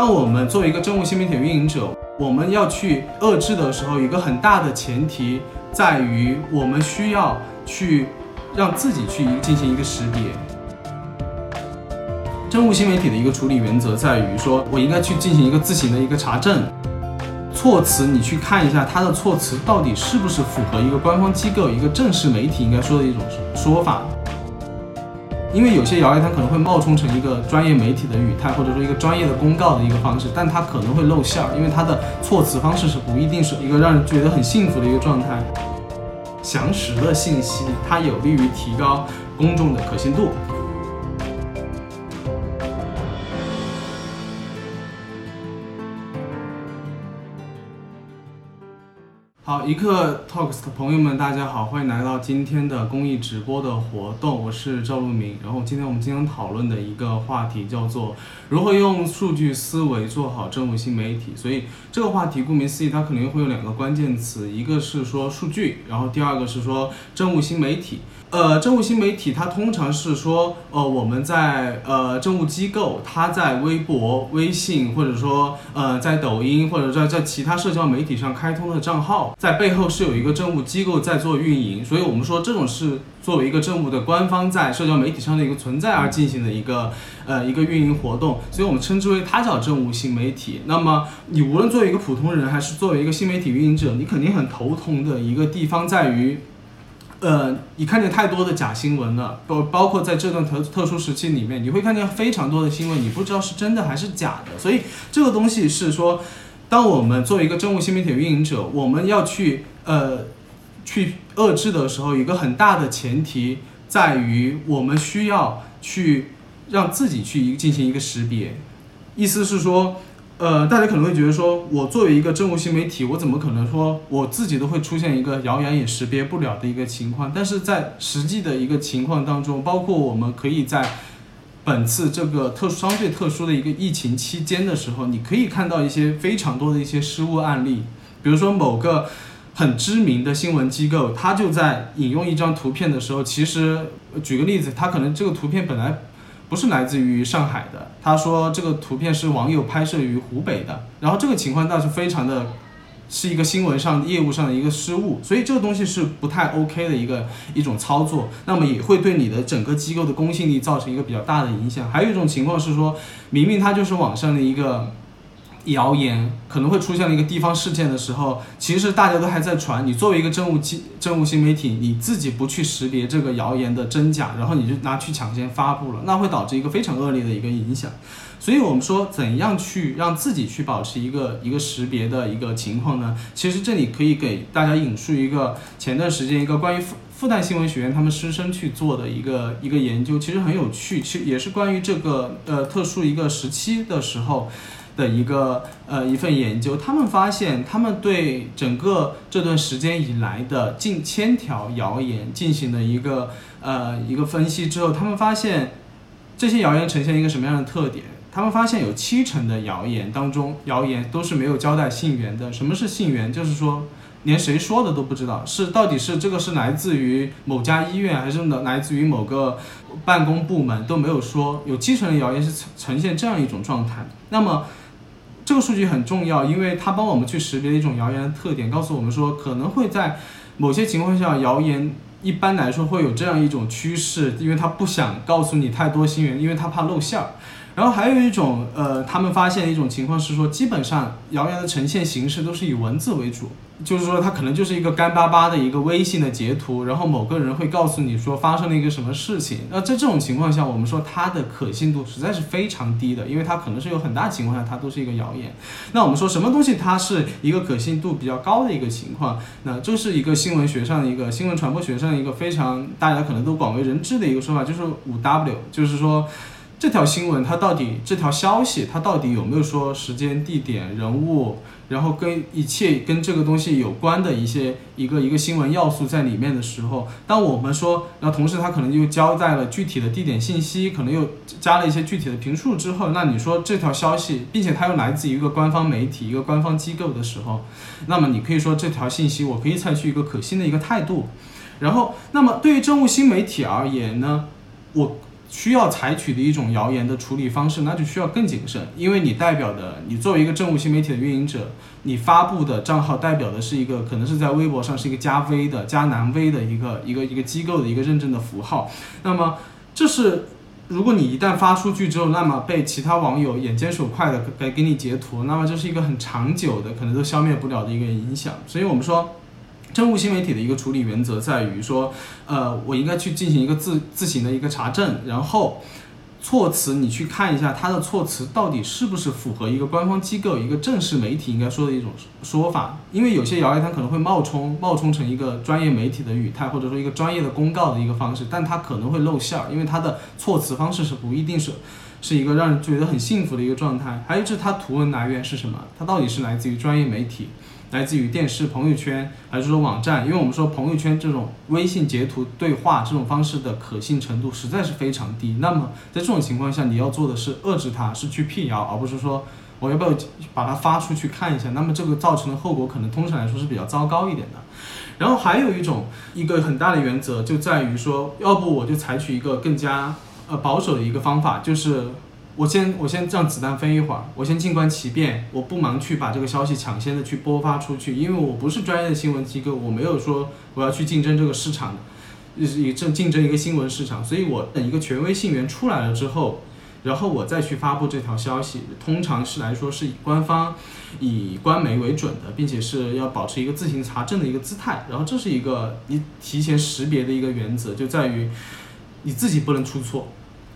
当我们作为一个政务新媒体运营者，我们要去遏制的时候，一个很大的前提在于我们需要去让自己去进行一个识别。政务新媒体的一个处理原则在于说，我应该去进行一个自行的一个查证，措辞你去看一下它的措辞到底是不是符合一个官方机构、一个正式媒体应该说的一种说法。因为有些谣言它可能会冒充成一个专业媒体的语态，或者说一个专业的公告的一个方式，但它可能会露馅儿，因为它的措辞方式是不一定是一个让人觉得很幸福的一个状态。详实的信息，它有利于提高公众的可信度。好，一刻 Talks 的朋友们，大家好，欢迎来到今天的公益直播的活动，我是赵路明。然后今天我们今天讨论的一个话题叫做如何用数据思维做好政务新媒体。所以这个话题顾名思义，它肯定会有两个关键词，一个是说数据，然后第二个是说政务新媒体。呃，政务新媒体它通常是说，呃，我们在呃政务机构，它在微博、微信，或者说呃在抖音或者在在其他社交媒体上开通的账号，在背后是有一个政务机构在做运营，所以我们说这种是作为一个政务的官方在社交媒体上的一个存在而进行的一个呃一个运营活动，所以我们称之为它叫政务新媒体。那么你无论作为一个普通人还是作为一个新媒体运营者，你肯定很头疼的一个地方在于。呃，你看见太多的假新闻了，包包括在这段特特殊时期里面，你会看见非常多的新闻，你不知道是真的还是假的。所以这个东西是说，当我们作为一个政务新媒体运营者，我们要去呃去遏制的时候，一个很大的前提在于我们需要去让自己去进行一个识别，意思是说。呃，大家可能会觉得说，我作为一个政务新媒体，我怎么可能说我自己都会出现一个谣言也识别不了的一个情况？但是在实际的一个情况当中，包括我们可以在本次这个特殊相对特殊的一个疫情期间的时候，你可以看到一些非常多的一些失误案例，比如说某个很知名的新闻机构，他就在引用一张图片的时候，其实举个例子，他可能这个图片本来。不是来自于上海的，他说这个图片是网友拍摄于湖北的，然后这个情况倒是非常的，是一个新闻上业务上的一个失误，所以这个东西是不太 OK 的一个一种操作，那么也会对你的整个机构的公信力造成一个比较大的影响。还有一种情况是说，明明它就是网上的一个。谣言可能会出现了一个地方事件的时候，其实大家都还在传。你作为一个政务机政务新媒体，你自己不去识别这个谣言的真假，然后你就拿去抢先发布了，那会导致一个非常恶劣的一个影响。所以我们说，怎样去让自己去保持一个一个识别的一个情况呢？其实这里可以给大家引述一个前段时间一个关于复复旦新闻学院他们师生去做的一个一个研究，其实很有趣，其实也是关于这个呃特殊一个时期的时候。的一个呃一份研究，他们发现，他们对整个这段时间以来的近千条谣言进行了一个呃一个分析之后，他们发现这些谣言呈现一个什么样的特点？他们发现有七成的谣言当中，谣言都是没有交代信源的。什么是信源？就是说连谁说的都不知道，是到底是这个是来自于某家医院，还是来来自于某个办公部门都没有说。有七成的谣言是呈呈现这样一种状态。那么这个数据很重要，因为它帮我们去识别一种谣言的特点，告诉我们说可能会在某些情况下，谣言一般来说会有这样一种趋势，因为他不想告诉你太多新闻，因为他怕露馅儿。然后还有一种，呃，他们发现一种情况是说，基本上谣言的呈现形式都是以文字为主，就是说它可能就是一个干巴巴的一个微信的截图，然后某个人会告诉你说发生了一个什么事情。那在这种情况下，我们说它的可信度实在是非常低的，因为它可能是有很大情况下它都是一个谣言。那我们说什么东西它是一个可信度比较高的一个情况？那这是一个新闻学上的一个新闻传播学上的一个非常大家可能都广为人知的一个说法，就是五 W，就是说。这条新闻它到底这条消息它到底有没有说时间、地点、人物，然后跟一切跟这个东西有关的一些一个一个新闻要素在里面的时候，当我们说，那同时它可能又交代了具体的地点信息，可能又加了一些具体的评述之后，那你说这条消息，并且它又来自于一个官方媒体、一个官方机构的时候，那么你可以说这条信息我可以采取一个可信的一个态度。然后，那么对于政务新媒体而言呢，我。需要采取的一种谣言的处理方式，那就需要更谨慎，因为你代表的，你作为一个政务新媒体的运营者，你发布的账号代表的是一个可能是在微博上是一个加 V 的、加南 V 的一个一个一个机构的一个认证的符号，那么这是。如果你一旦发出去之后，那么被其他网友眼尖手快的给给你截图，那么这是一个很长久的，可能都消灭不了的一个影响。所以我们说，政务新媒体的一个处理原则在于说，呃，我应该去进行一个自自行的一个查证，然后。措辞，你去看一下它的措辞到底是不是符合一个官方机构、一个正式媒体应该说的一种说法？因为有些谣言它可能会冒充冒充成一个专业媒体的语态，或者说一个专业的公告的一个方式，但它可能会露馅儿，因为它的措辞方式是不一定是是一个让人觉得很幸福的一个状态。还有就是它图文来源是什么？它到底是来自于专业媒体？来自于电视、朋友圈，还是说网站？因为我们说朋友圈这种微信截图对话这种方式的可信程度实在是非常低。那么在这种情况下，你要做的是遏制它，是去辟谣，而不是说我要不要把它发出去看一下。那么这个造成的后果可能通常来说是比较糟糕一点的。然后还有一种一个很大的原则就在于说，要不我就采取一个更加呃保守的一个方法，就是。我先我先让子弹飞一会儿，我先静观其变，我不忙去把这个消息抢先的去播发出去，因为我不是专业的新闻机构，我没有说我要去竞争这个市场，就是以争竞争一个新闻市场，所以我等一个权威信源出来了之后，然后我再去发布这条消息，通常是来说是以官方、以官媒为准的，并且是要保持一个自行查证的一个姿态，然后这是一个你提前识别的一个原则，就在于你自己不能出错。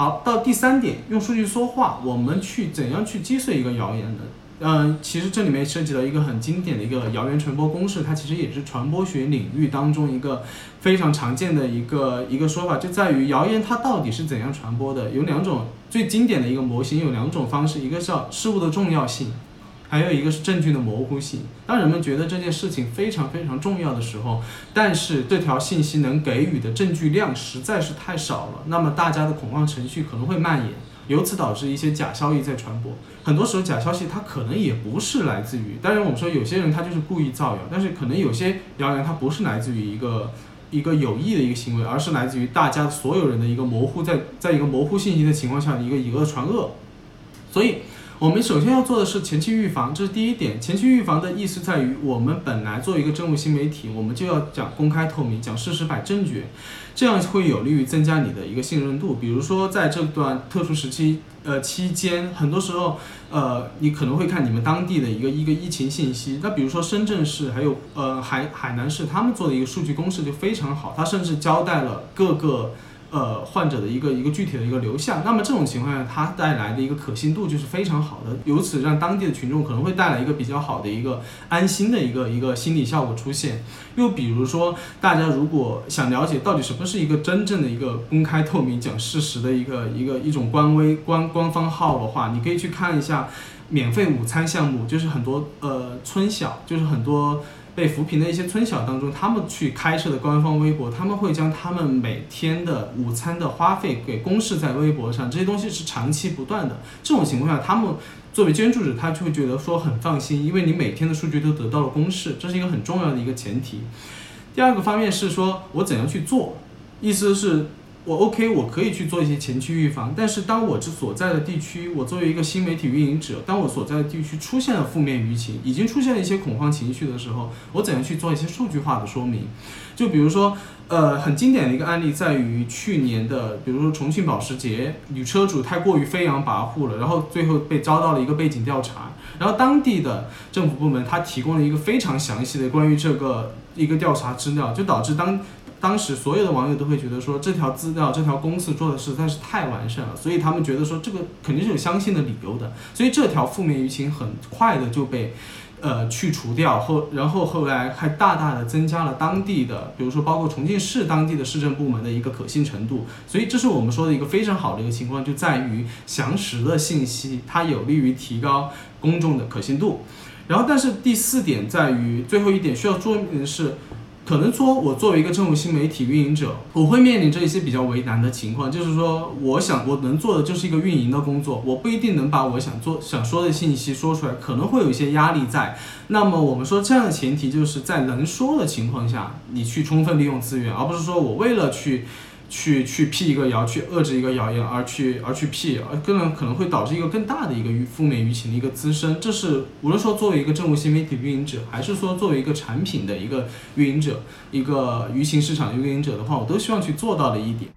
好，到第三点，用数据说话，我们去怎样去击碎一个谣言呢？嗯，其实这里面涉及到一个很经典的一个谣言传播公式，它其实也是传播学领域当中一个非常常见的一个一个说法，就在于谣言它到底是怎样传播的？有两种最经典的一个模型，有两种方式，一个叫事物的重要性。还有一个是证据的模糊性。当人们觉得这件事情非常非常重要的时候，但是这条信息能给予的证据量实在是太少了，那么大家的恐慌程序可能会蔓延，由此导致一些假消息在传播。很多时候，假消息它可能也不是来自于，当然我们说有些人他就是故意造谣，但是可能有些谣言它不是来自于一个一个有意的一个行为，而是来自于大家所有人的一个模糊，在在一个模糊信息的情况下的，一个以讹传讹，所以。我们首先要做的是前期预防，这是第一点。前期预防的意思在于，我们本来做一个政务新媒体，我们就要讲公开透明，讲事实摆证据，这样会有利于增加你的一个信任度。比如说，在这段特殊时期，呃期间，很多时候，呃，你可能会看你们当地的一个一个疫情信息。那比如说深圳市还有呃海海南市，他们做的一个数据公示就非常好，他甚至交代了各个。呃，患者的一个一个具体的一个流向，那么这种情况下，它带来的一个可信度就是非常好的，由此让当地的群众可能会带来一个比较好的一个安心的一个一个心理效果出现。又比如说，大家如果想了解到底什么是一个真正的一个公开透明讲事实的一个一个一种官微官官方号的话，你可以去看一下免费午餐项目，就是很多呃村小，就是很多。被扶贫的一些村小当中，他们去开设的官方微博，他们会将他们每天的午餐的花费给公示在微博上，这些东西是长期不断的。这种情况下，他们作为捐助者，他就会觉得说很放心，因为你每天的数据都得到了公示，这是一个很重要的一个前提。第二个方面是说我怎样去做，意思是。我 OK，我可以去做一些前期预防，但是当我这所在的地区，我作为一个新媒体运营者，当我所在的地区出现了负面舆情，已经出现了一些恐慌情绪的时候，我怎样去做一些数据化的说明？就比如说，呃，很经典的一个案例在于去年的，比如说重庆保时捷女车主太过于飞扬跋扈了，然后最后被遭到了一个背景调查，然后当地的政府部门他提供了一个非常详细的关于这个一个调查资料，就导致当。当时所有的网友都会觉得说这条资料这条公司做的实在是太完善了，所以他们觉得说这个肯定是有相信的理由的，所以这条负面舆情很快的就被，呃去除掉后，然后后来还大大的增加了当地的，比如说包括重庆市当地的市政部门的一个可信程度，所以这是我们说的一个非常好的一个情况，就在于详实的信息它有利于提高公众的可信度，然后但是第四点在于最后一点需要说明的是。可能说，我作为一个政务新媒体运营者，我会面临着一些比较为难的情况，就是说，我想我能做的就是一个运营的工作，我不一定能把我想做想说的信息说出来，可能会有一些压力在。那么我们说这样的前提，就是在能说的情况下，你去充分利用资源，而不是说我为了去。去去辟一个谣，去遏制一个谣言，而去而去辟，而更可能会导致一个更大的一个舆负面舆情的一个滋生。这是无论说作为一个政务新媒体运营者，还是说作为一个产品的一个运营者，一个舆情市场的运营者的话，我都希望去做到的一点。